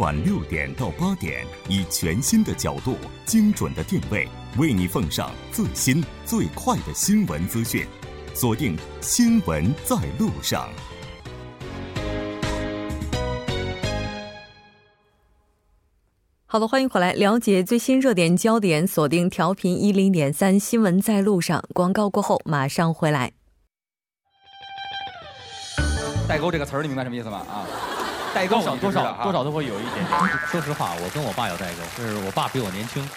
每晚六点到八点，以全新的角度、精准的定位，为你奉上最新最快的新闻资讯。锁定《新闻在路上》。好的，欢迎回来，了解最新热点焦点。锁定调频一零点三，新闻在路上。广告过后马上回来。代沟这个词儿，你明白什么意思吗？啊，代沟多少多少啊多少都会有一点点。说实话，我跟我爸有代沟，就是我爸比我年轻。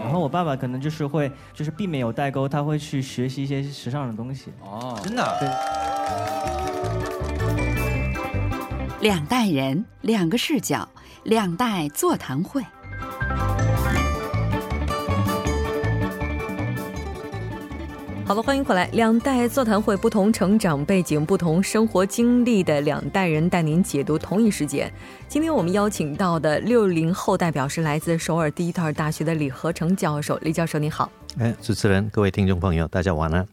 然后我爸爸可能就是会，就是避免有代沟，他会去学习一些时尚的东西。哦，真的啊、两代人，两个视角，两代座谈会。好了，欢迎回来。两代座谈会，不同成长背景、不同生活经历的两代人带您解读同一事件。今天我们邀请到的六零后代表是来自首尔第一特大学的李和成教授。李教授，你好。哎，主持人，各位听众朋友，大家晚安。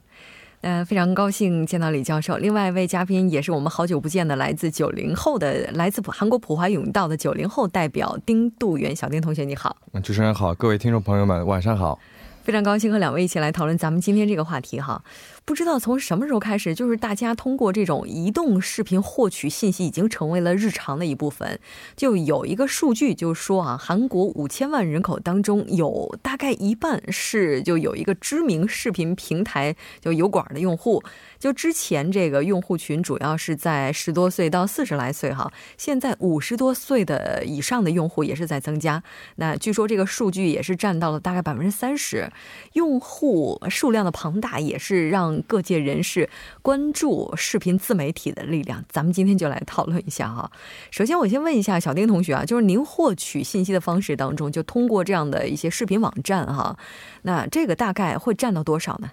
呃，非常高兴见到李教授。另外一位嘉宾也是我们好久不见的，来自九零后的，来自韩国普华永道的九零后代表丁度元。小丁同学，你好。主持人好，各位听众朋友们，晚上好。非常高兴和两位一起来讨论咱们今天这个话题哈。不知道从什么时候开始，就是大家通过这种移动视频获取信息，已经成为了日常的一部分。就有一个数据，就说啊，韩国五千万人口当中，有大概一半是就有一个知名视频平台就油管的用户。就之前这个用户群主要是在十多岁到四十来岁哈，现在五十多岁的以上的用户也是在增加。那据说这个数据也是占到了大概百分之三十，用户数量的庞大也是让各界人士关注视频自媒体的力量。咱们今天就来讨论一下哈。首先，我先问一下小丁同学啊，就是您获取信息的方式当中，就通过这样的一些视频网站哈，那这个大概会占到多少呢？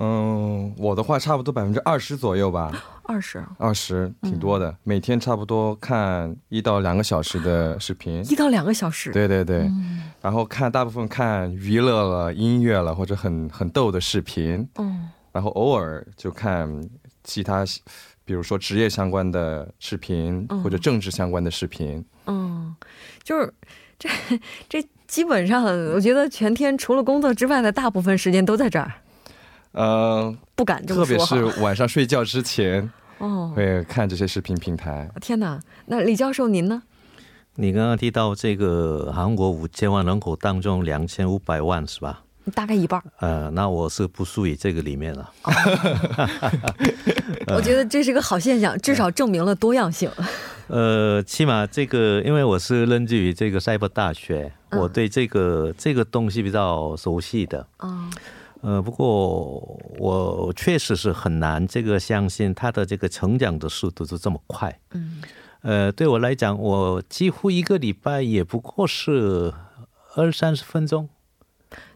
嗯，我的话差不多百分之二十左右吧。二十，二十挺多的、每天差不多看一到两个小时的视频。一到两个小时。对对对，然后看大部分看娱乐了、音乐了，或者很很逗的视频。嗯，然后偶尔就看其他，比如说职业相关的视频、嗯或者政治相关的视频。嗯，就是这这基本上，我觉得全天除了工作之外的大部分时间都在这儿，呃，不敢这么说特别。是晚上睡觉之前 哦，会看这些视频平台。天哪！那李教授您呢？你刚刚提到这个韩国五千万人口当中两千五百万是吧？大概一半儿。呃，那我是不属于这个里面了。我觉得这是个好现象，至少证明了多样性。呃，起码这个，因为我是任职于这个赛博大学，嗯我对这个这个东西比较熟悉的。哦，呃，不过我确实是很难这个相信它的这个成长的速度是这么快。嗯，呃，对我来讲，我几乎一个礼拜也不过是二三十分钟。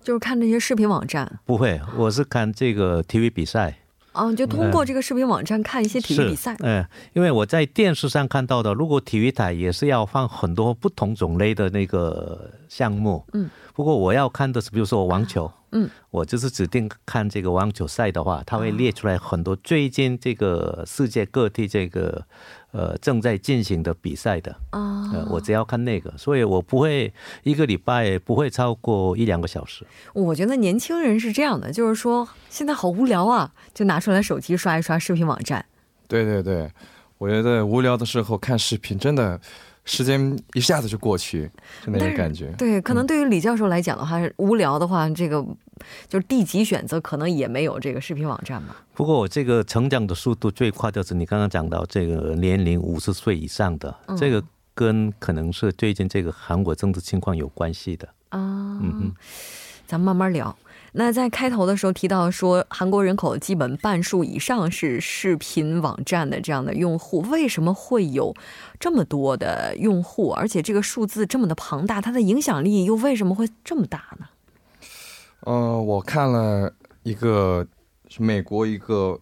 就是看这些视频网站，不会，我是看这个体育比赛。啊，就通过这个视频网站看一些体育比赛。嗯、呃因为我在电视上看到的，如果体育台也是要放很多不同种类的那个项目。嗯，不过我要看的是，比如说网球。嗯，我就是指定看这个网球赛的话，它会列出来很多最近这个世界各地这个呃正在进行的比赛的。啊、呃，我只要看那个，所以我不会一个礼拜不会超过一两个小时。我觉得年轻人是这样的，就是说现在好无聊啊，就拿出来手机刷一刷视频网站。对对对，我觉得无聊的时候看视频，真的时间一下子就过去，就那种感觉。对，可能对于李教授来讲的话，无聊的话，这个就是地级选择可能也没有这个视频网站嘛。不过我这个成长的速度最快就是你刚刚讲到这个年龄五十岁以上的，嗯这个跟可能是最近这个韩国政治情况有关系的。啊，嗯哼，咱们慢慢聊。那在开头的时候提到说，韩国人口基本半数以上是视频网站的这样的用户，为什么会有这么多的用户，而且这个数字这么的庞大，它的影响力又为什么会这么大呢？呃，我看了一个美国一个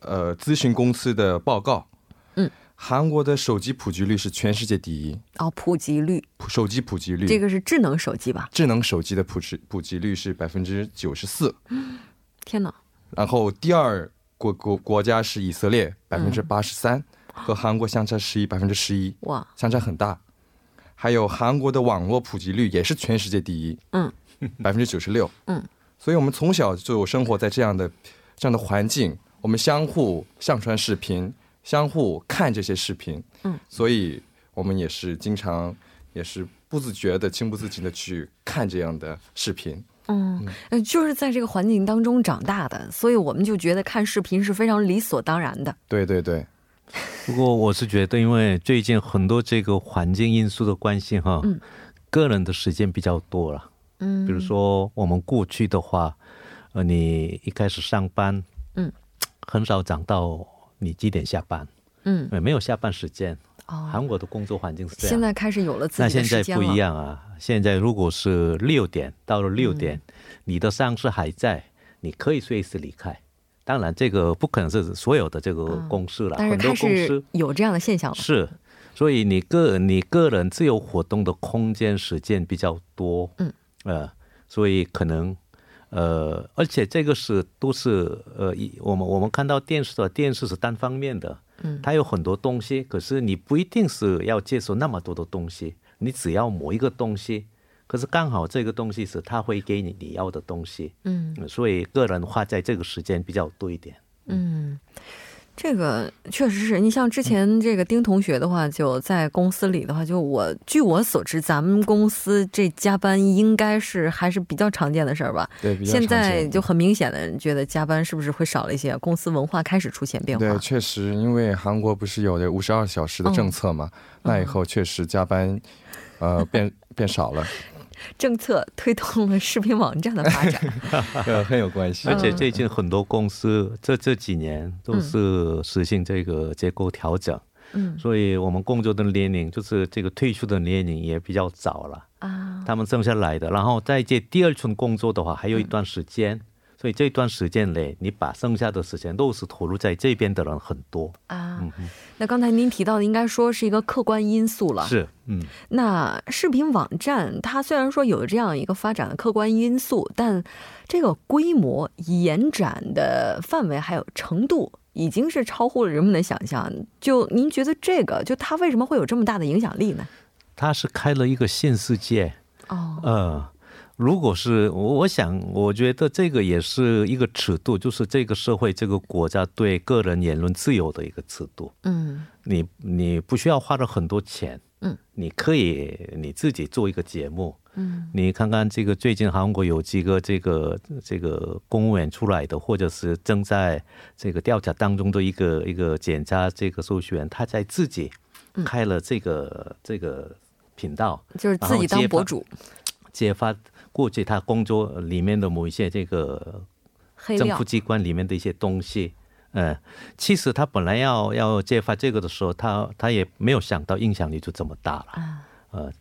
呃咨询公司的报告，嗯，韩国的手机普及率是全世界第一，哦，普及率，普手机普及率，这个是智能手机吧？智能手机的普及普及率是百分之九十四，天哪！然后第二国国国家是以色列，百分之八十三，和韩国相差十一百分之十一，哇，相差很大。还有韩国的网络普及率也是全世界第一，嗯，百分之九十六，嗯，所以我们从小就生活在这样的这样的环境，我们相互上传视频，相互看这些视频，嗯，所以我们也是经常也是不自觉的、情不自禁的去看这样的视频。嗯，呃就是在这个环境当中长大的，所以我们就觉得看视频是非常理所当然的。对对对，不过我是觉得，因为最近很多这个环境因素的关系哈，嗯个人的时间比较多了。嗯，比如说我们过去的话，呃，你一开始上班，嗯，很少讲到你几点下班，嗯，呃没有下班时间。哦，韩国的工作环境是这样。现在开始有了自那己的现在不时间了。一样啊！现在如果是六点到了六点，嗯你的上司还在，你可以随时离开。当然，这个不可能是所有的这个公司了，嗯但是很多公司有这样的现象了。是，所以你个你个人自由活动的空间时间比较多，嗯，呃，所以可能。呃，而且这个是都是呃，一我们我们看到电视的电视是单方面的，嗯它有很多东西，可是你不一定是要接受那么多的东西，你只要某一个东西，可是刚好这个东西是他会给你你要的东西，嗯嗯所以个人花在这个时间比较多一点。嗯，这个确实是你像之前这个丁同学的话，就在公司里的话，就我据我所知，咱们公司这加班应该是还是比较常见的事儿吧。对，现在就很明显的觉得加班是不是会少了一些？公司文化开始出现变化。对，确实，因为韩国不是有这五十二小时的政策嘛，那以后确实加班，呃，变变少了，政策推动了视频网站的发展。呃，很有关系。而且最近很多公司这这几年都是实行这个结构调整，嗯所以我们工作的年龄就是这个退休的年龄也比较早了。啊，他们剩下来的，然后在这第二春工作的话，还有一段时间，所以这段时间内，你把剩下的时间都是投入在这边的人很多。啊，嗯哼，那刚才您提到的，应该说是一个客观因素了。是，嗯，那视频网站它虽然说有这样一个发展的客观因素，但这个规模、延展的范围还有程度，已经是超乎了人们的想象。就您觉得这个，就它为什么会有这么大的影响力呢？它是开了一个新世界。哦，呃，如果是我，我想，我觉得这个也是一个尺度，就是这个社会、这个国家对个人言论自由的一个尺度。嗯。你你不需要花了很多钱，嗯，你可以你自己做一个节目，嗯。你看看这个最近韩国有几个这个这个公务员出来的，或者是正在这个调查当中的一个一个检查这个搜寻员，他在自己开了这个、这个频道，就是自己当博主，揭发过去他工作里面的某一些这个政府。机关里面的一些东西。嗯，其实他本来要要揭发这个的时候，他他也没有想到影响力就这么大了。啊呃，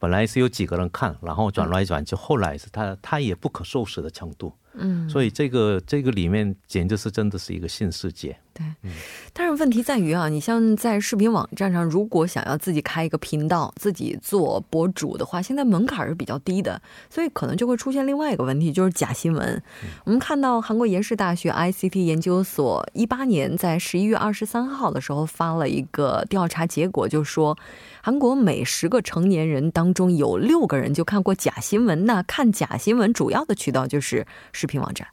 本来是有几个人看，然后转来转去，后来是他他也不可收拾的程度。嗯，所以这个这个里面简直是真的是一个新世界。但是问题在于啊，你像在视频网站上，如果想要自己开一个频道，自己做博主的话，现在门槛是比较低的，所以可能就会出现另外一个问题，就是假新闻。我们看到韩国延世大学 ICT 研究所一八年在十一月二十三号的时候发了一个调查结果，就说韩国每十个成年人当中有六个人就看过假新闻。那看假新闻主要的渠道就是视频网站。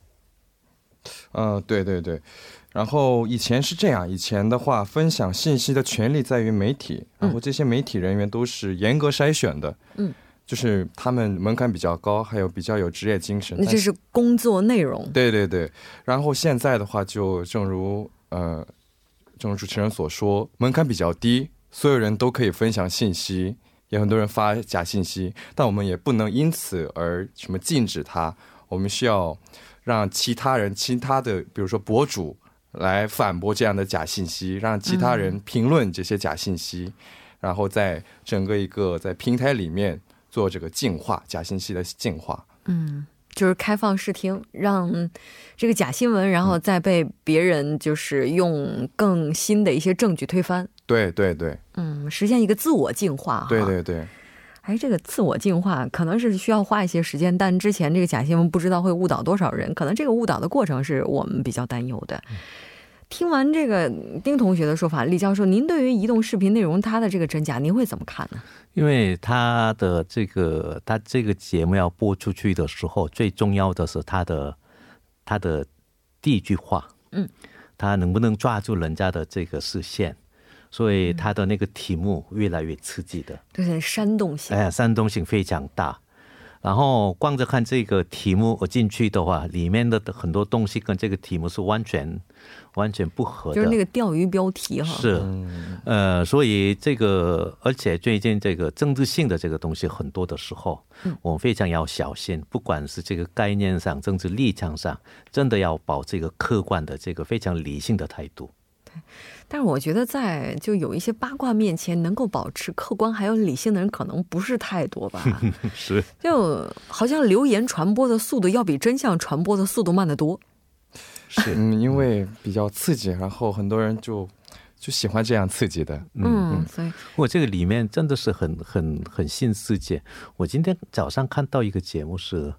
嗯，对对对。然后以前是这样，以前的话，分享信息的权利在于媒体，然后这些媒体人员都是严格筛选的，嗯，就是他们门槛比较高，还有比较有职业精神。那这是工作内容。对对对。然后现在的话，就正如呃，正如主持人所说，门槛比较低，所有人都可以分享信息，也很多人发假信息，但我们也不能因此而什么禁止它，我们需要让其他人、其他的，比如说博主来反驳这样的假信息，让其他人评论这些假信息，然后在整个一个在平台里面做这个净化假信息的净化。嗯，就是开放视听，让这个假新闻，然后再被别人就是用更新的一些证据推翻。对对对嗯，实现一个自我净化。对对对。哎，这个自我净化可能是需要花一些时间，但之前这个假新闻不知道会误导多少人，可能这个误导的过程是我们比较担忧的。听完这个丁同学的说法，李教授，您对于移动视频内容它的这个真假，您会怎么看呢？因为他的这个他这个节目要播出去的时候，最重要的是他的他的第一句话，嗯，他能不能抓住人家的这个视线，所以他的那个题目越来越刺激的，就是煽动性。哎呀，煽动性非常大。然后光着看这个题目，我进去的话，里面的很多东西跟这个题目是完全完全不合的，就是那个钓鱼标题哈。是，呃，所以这个，而且最近这个政治性的这个东西很多的时候，我们非常要小心，不管是这个概念上、政治立场上，真的要保这个客观的、这个非常理性的态度。但是我觉得，在就有一些八卦面前，能够保持客观还有理性的人，可能不是太多吧。是，就好像流言传播的速度要比真相传播的速度慢得多。是，嗯，因为比较刺激，然后很多人就就喜欢这样刺激的。嗯，所以我这个里面真的是很很很新世界。我今天早上看到一个节目是，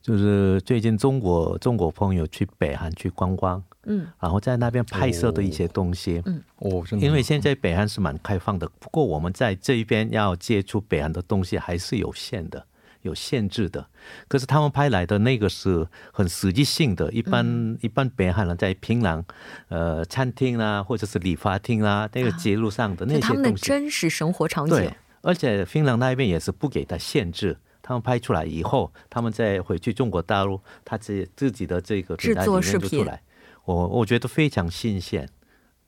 就是最近中国中国朋友去北韩去观光。嗯，然后在那边拍摄的一些东西，嗯，哦，因为现在北韩是蛮开放的，不过我们在这一边要接触北韩的东西还是有限的，有限制的。可是他们拍来的那个是很实际性的，一般、嗯。一般北韩人在平壤，呃，餐厅啦，或者是理发厅啦，那个街路上的那些就他们的东西，真实生活场景。对。，而且芬兰那边也是不给他限制。他们拍出来以后，他们再回去中国大陆，他自自己的这个平台制作里面视频。就出来，我我觉得非常新鲜。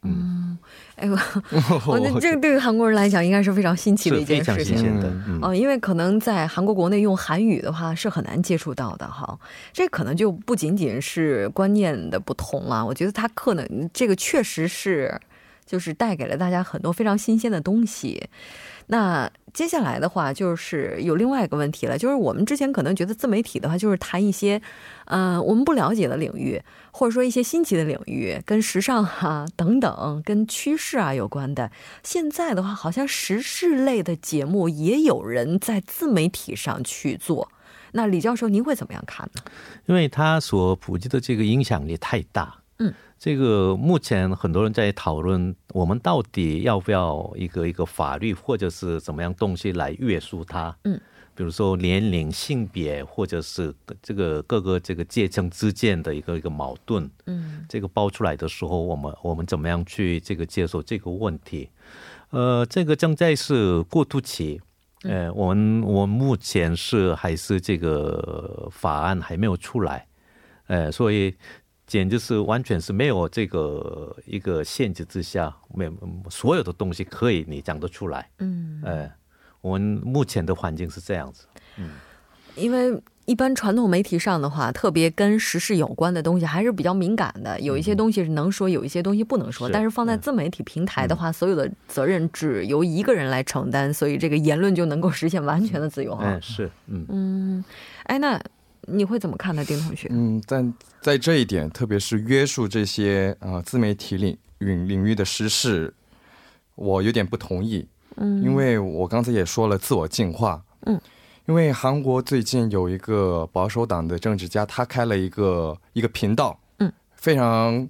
嗯哎，我我觉得这个对于韩国人来讲，应该是非常新奇的一件事情。新鲜的，嗯，哦，因为可能在韩国国内用韩语的话是很难接触到的哈，这可能就不仅仅是观念的不同了，我觉得它可能这个确实是就是带给了大家很多非常新鲜的东西。那接下来的话，就是有另外一个问题了，就是我们之前可能觉得自媒体的话，就是谈一些，呃，我们不了解的领域，或者说一些新奇的领域，跟时尚啊等等，跟趋势啊有关的。现在的话，好像时事类的节目也有人在自媒体上去做。那李教授，您会怎么样看呢？因为他所普及的这个影响力太大，嗯，这个目前很多人在讨论，我们到底要不要一个一个法律或者是怎么样东西来约束它，嗯，比如说年龄、性别，或者是这个各个这个阶层之间的一个一个矛盾，嗯。这个爆出来的时候，我们我们怎么样去这个接受这个问题？呃，这个正在是过渡期。呃，我们我们目前是还是这个法案还没有出来，呃，所以简直是完全是没有这个一个限制之下，没有所有的东西可以你讲得出来。嗯，哎，我们目前的环境是这样子。嗯因为一般传统媒体上的话，特别跟时事有关的东西还是比较敏感的，有一些东西是能说，有一些东西不能说。是但是放在自媒体平台的话，所有的责任只由一个人来承担，所以这个言论就能够实现完全的自由哈。嗯，是，嗯，嗯，哎，那你会怎么看呢，丁同学？嗯，但在这一点，特别是约束这些啊、呃自媒体领领领域的时事，我有点不同意。嗯，因为我刚才也说了自我净化。嗯，因为韩国最近有一个保守党的政治家，他开了一个一个频道，嗯，非常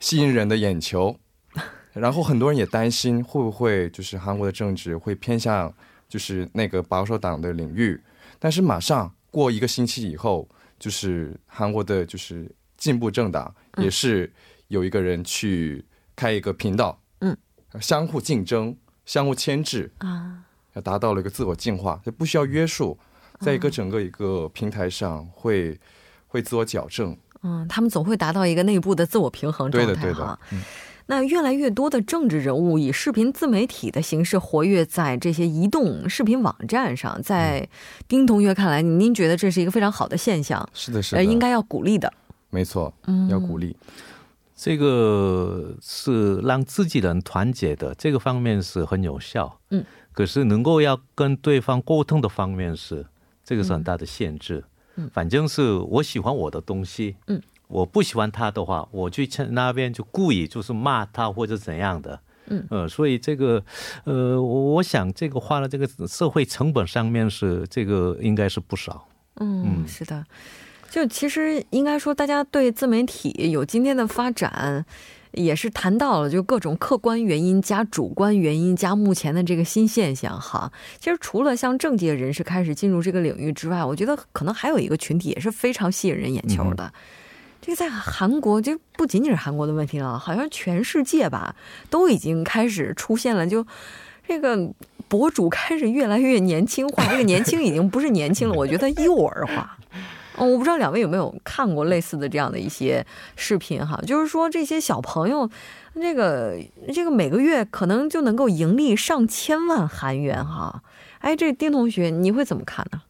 吸引人的眼球。然后很多人也担心会不会就是韩国的政治会偏向就是那个保守党的领域，但是马上过一个星期以后，就是韩国的就是进步政党嗯也是有一个人去开一个频道，嗯，相互竞争、相互牵制，啊，要达到了一个自我进化，就不需要约束，在一个整个一个平台上会会自我矫正。嗯，他们总会达到一个内部的自我平衡状态对的，对的。。嗯那越来越多的政治人物以视频自媒体的形式活跃在这些移动视频网站上，在丁同学看来，您觉得这是一个非常好的现象，是的，是呃，的，应该要鼓励的。没错，嗯，要鼓励。这个是让自己人团结的，这个方面是很有效。嗯，可是能够要跟对方沟通的方面是，这个是很大的限制。嗯反正是我喜欢我的东西。嗯，我不喜欢他的话，我去那边就故意就是骂他或者怎样的。嗯，呃，所以这个，呃，我我想这个花了这个社会成本上面是这个应该是不少。嗯，嗯是的。就其实应该说，大家对自媒体有今天的发展，也是谈到了就各种客观原因加主观原因加目前的这个新现象哈。其实除了像政界人士开始进入这个领域之外，我觉得可能还有一个群体也是非常吸引人眼球的。这个在韩国就不仅仅是韩国的问题了，好像全世界吧都已经开始出现了，就这个博主开始越来越年轻化，这个年轻已经不是年轻了，我觉得幼儿化。哦，我不知道两位有没有看过类似的这样的一些视频哈，就是说这些小朋友，这个这个每个月可能就能够盈利上千万韩元哈。哎，这丁同学你会怎么看呢？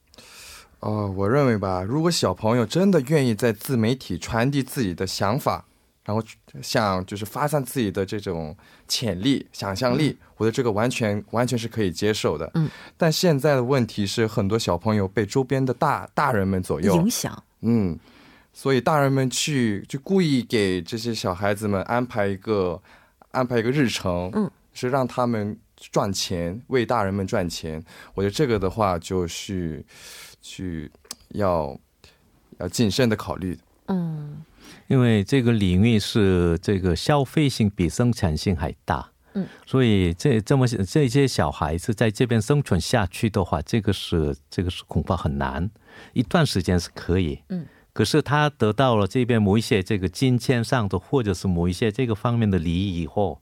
哦，我认为吧，如果小朋友真的愿意在自媒体传递自己的想法，然后想就是发散自己的这种潜力、想象力，我觉得这个完全完全是可以接受的。嗯，但现在的问题是，很多小朋友被周边的大大人们左右影响。嗯，所以大人们去就故意给这些小孩子们安排一个安排一个日程，嗯，是让他们赚钱，为大人们赚钱。我觉得这个的话就是。去要要谨慎的考虑，嗯，因为这个领域是这个消费性比生产性还大，嗯，所以这这么这些小孩子在这边生存下去的话，这个是这个是恐怕很难，一段时间是可以，嗯，可是他得到了这边某一些这个金钱上的或者是某一些这个方面的利益以后，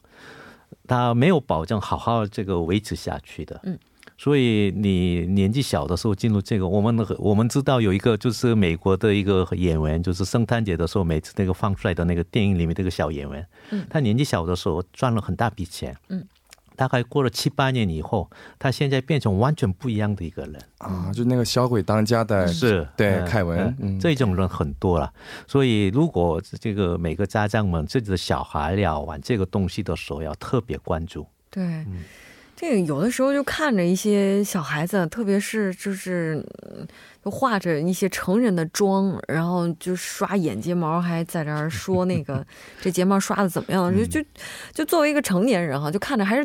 他没有保证好好这个维持下去的，嗯。所以你年纪小的时候进入这个，我们我们知道有一个就是美国的一个演员，就是圣诞节的时候每次那个放出来的那个电影里面这个小演员，嗯，他年纪小的时候赚了很大笔钱，嗯，大概过了七八年以后，他现在变成完全不一样的一个人。啊，就那个小鬼当家的是对凯文，嗯，这种人很多了。所以如果这个每个家长们自己的小孩要玩这个东西的时候，要特别关注，对。这个有的时候就看着一些小孩子，特别是就是就画着一些成人的妆，然后就刷眼睫毛，还在这儿说那个 这睫毛刷的怎么样？就就就作为一个成年人哈，就看着还是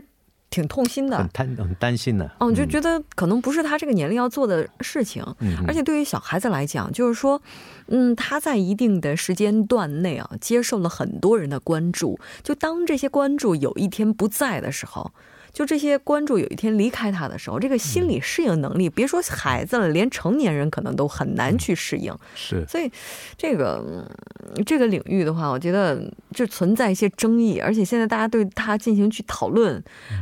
挺痛心的，很担很担心的。嗯，就觉得可能不是他这个年龄要做的事情。嗯，而且对于小孩子来讲，就是说，嗯，他在一定的时间段内啊，接受了很多人的关注，就当这些关注有一天不在的时候。就这些关注有一天离开他的时候，这个心理适应能力，别说孩子了，连成年人可能都很难去适应。是，所以这个这个领域的话，我觉得就存在一些争议，而且现在大家对他进行去讨论，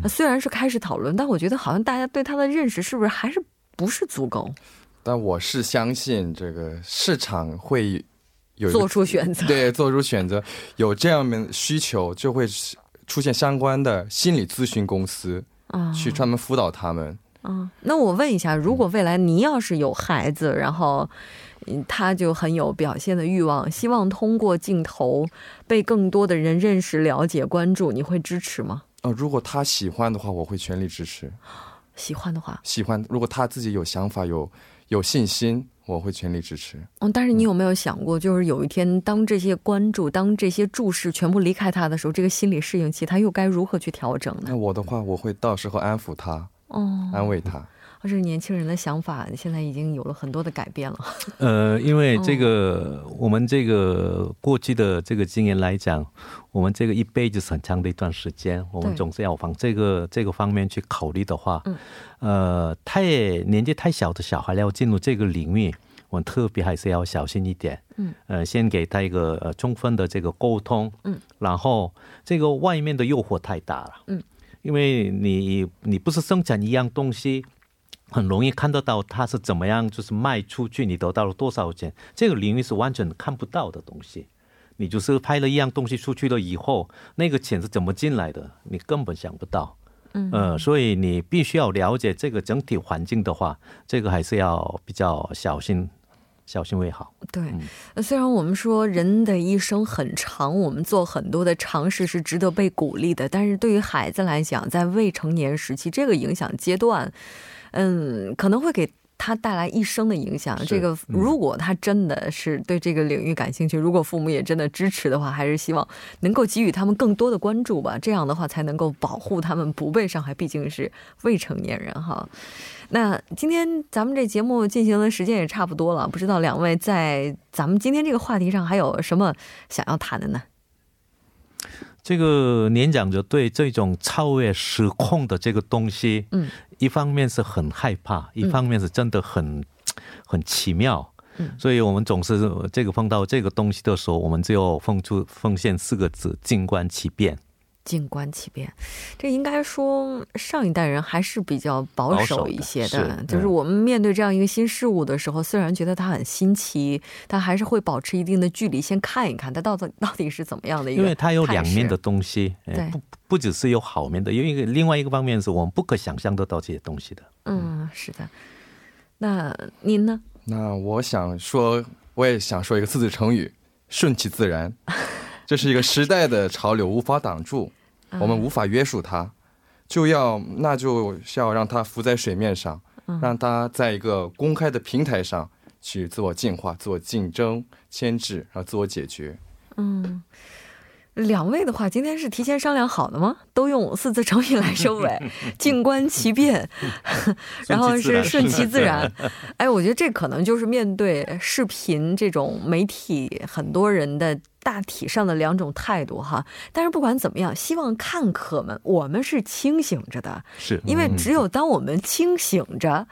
虽然是开始讨论，但我觉得好像大家对他的认识是不是还是不是足够？但我是相信这个市场会有做出选择，对，做出选择，有这样的需求就会。出现相关的心理咨询公司啊，去专门辅导他们啊。那我问一下，如果未来您要是有孩子，然后他就很有表现的欲望，希望通过镜头被更多的人认识、了解、关注，你会支持吗？啊，如果他喜欢的话，我会全力支持。喜欢的话，喜欢。如果他自己有想法、有有信心。我会全力支持。嗯，但是你有没有想过，就是有一天，当这些关注、当这些注视全部离开他的时候，这个心理适应期他又该如何去调整呢？那我的话，我会到时候安抚他，哦，安慰他。这是年轻人的想法，现在已经有了很多的改变了。呃，因为这个，我们这个过去的这个经验来讲，我们这个一辈子很长的一段时间，我们总是要往这个这个方面去考虑的话，嗯，呃，太年纪太小的小孩要进入这个领域，我们特别还是要小心一点。嗯，呃，先给他一个呃充分的这个沟通。嗯，然后这个外面的诱惑太大了。嗯，因为你你不是生产一样东西。很容易看得到它是怎么样，就是卖出去，你得到了多少钱？这个领域是完全看不到的东西。你就是拍了一样东西出去了以后，那个钱是怎么进来的？你根本想不到。嗯，所以你必须要了解这个整体环境的话，这个还是要比较小心，小心为好。对，虽然我们说人的一生很长，我们做很多的尝试是值得被鼓励的，但是对于孩子来讲，在未成年时期这个影响阶段。嗯，可能会给他带来一生的影响。这个，如果他真的是对这个领域感兴趣，如果父母也真的支持的话，还是希望能够给予他们更多的关注吧。这样的话，才能够保护他们不被伤害。毕竟是未成年人哈。那今天咱们这节目进行的时间也差不多了，不知道两位在咱们今天这个话题上还有什么想要谈的呢？这个年长者对这种超越时空的这个东西，嗯，一方面是很害怕，一方面是真的很、很奇妙。嗯，所以我们总是这个碰到这个东西的时候，我们只有奉出奉献四个字：静观其变。静观其变，这应该说上一代人还是比较保守一些的。是就是我们面对这样一个新事物的时候，虽然觉得它很新奇，但还是会保持一定的距离，先看一看它到底 到底是怎么样的一个。因为它有两面的东西，对，不不只是有好面的，因为另外一个方面是我们不可想象得到这些东西的。嗯，是的。那您呢？那我想说，我也想说一个四字成语：顺其自然。这是一个时代的潮流，无法挡住，我们无法约束它，就要那就是要让它浮在水面上，让它在一个公开的平台上去自我进化、自我竞争、牵制，然后自我解决。嗯。两位的话，今天是提前商量好的吗？都用四字成语来收尾，静观其变，然后是顺其自然。哎，我觉得这可能就是面对视频这种媒体很多人的大体上的两种态度哈。但是不管怎么样，希望看客们，我们是清醒着的，是因为只有当我们清醒着，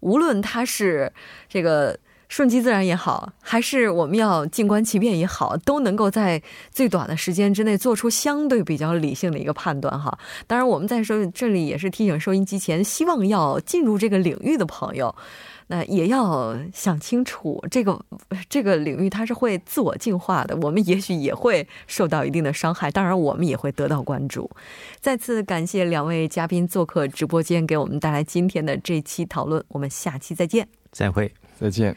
无论他是这个。顺其自然也好，还是我们要静观其变也好，都能够在最短的时间之内做出相对比较理性的一个判断哈。当然，我们在说这里也是提醒收音机前希望要进入这个领域的朋友，那也要想清楚这个这个领域它是会自我进化的，我们也许也会受到一定的伤害，当然我们也会得到关注。再次感谢两位嘉宾做客直播间，给我们带来今天的这期讨论。我们下期再见，再会，再见。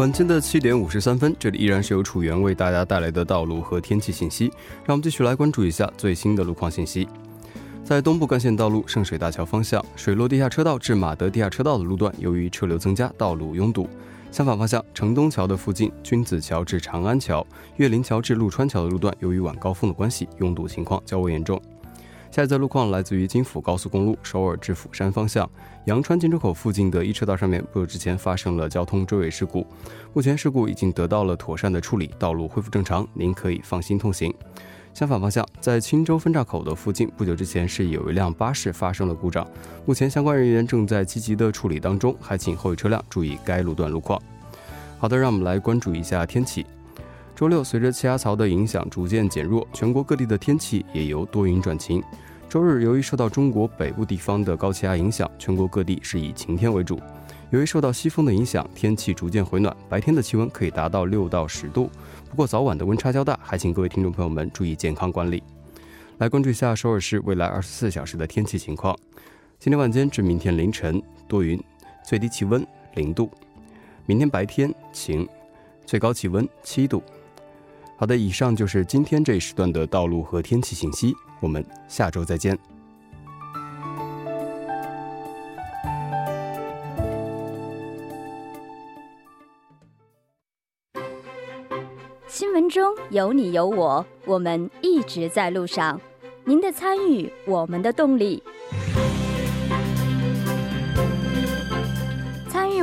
晚间的七点五十三分，这里依然是由楚源为大家带来的道路和天气信息。让我们继续来关注一下最新的路况信息。在东部干线道路圣水大桥方向，水落地下车道至马德地下车道的路段，由于车流增加，道路拥堵。相反方向，城东桥的附近，君子桥至长安桥、岳林桥至陆川桥的路段，由于晚高峰的关系，拥堵情况较为严重。下一则路况来自于京釜高速公路首尔至釜山方向阳川进出口附近的一车道上面，不久之前发生了交通追尾事故，目前事故已经得到了妥善的处理，道路恢复正常，您可以放心通行。相反方向，在青州分岔口的附近，不久之前是有一辆巴士发生了故障，目前相关人员正在积极的处理当中，还请后续车辆注意该路段路况。好的，让我们来关注一下天气。周六，随着气压槽的影响逐渐减弱，全国各地的天气也由多云转晴。周日，由于受到中国北部地方的高气压影响，全国各地是以晴天为主。由于受到西风的影响，天气逐渐回暖，白天的气温可以达到六到十度。不过早晚的温差较大，还请各位听众朋友们注意健康管理。来关注一下首尔市未来二十四小时的天气情况。今天晚间至明天凌晨多云，最低气温零度；明天白天晴，最高气温七度。好的，以上就是今天这一时段的道路和天气信息。我们下周再见。新闻中有你有我，我们一直在路上。您的参与，我们的动力。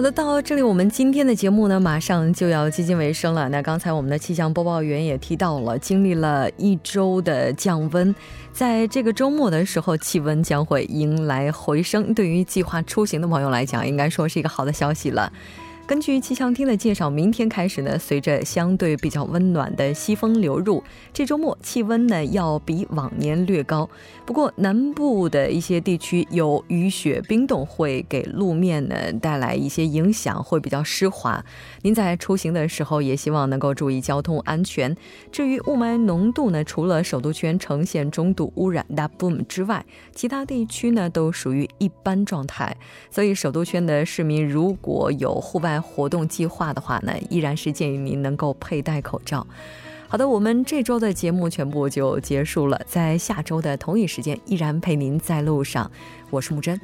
好的，到这里我们今天的节目呢，马上就要接近尾声了。那刚才我们的气象播报员也提到了，经历了一周的降温，在这个周末的时候，气温将会迎来回升。对于计划出行的朋友来讲，应该说是一个好的消息了。根据气象厅的介绍，明天开始呢，随着相对比较温暖的西风流入，这周末气温呢要比往年略高。不过南部的一些地区有雨雪冰冻，会给路面呢带来一些影响，会比较湿滑。您在出行的时候也希望能够注意交通安全。至于雾霾浓度呢，除了首都圈呈现中度污染 （double boom） 之外，其他地区呢都属于一般状态。所以首都圈的市民如果有户外，活动计划的话呢，依然是建议您能够佩戴口罩。好的，我们这周的节目全部就结束了，在下周的同一时间依然陪您在路上，我是木真。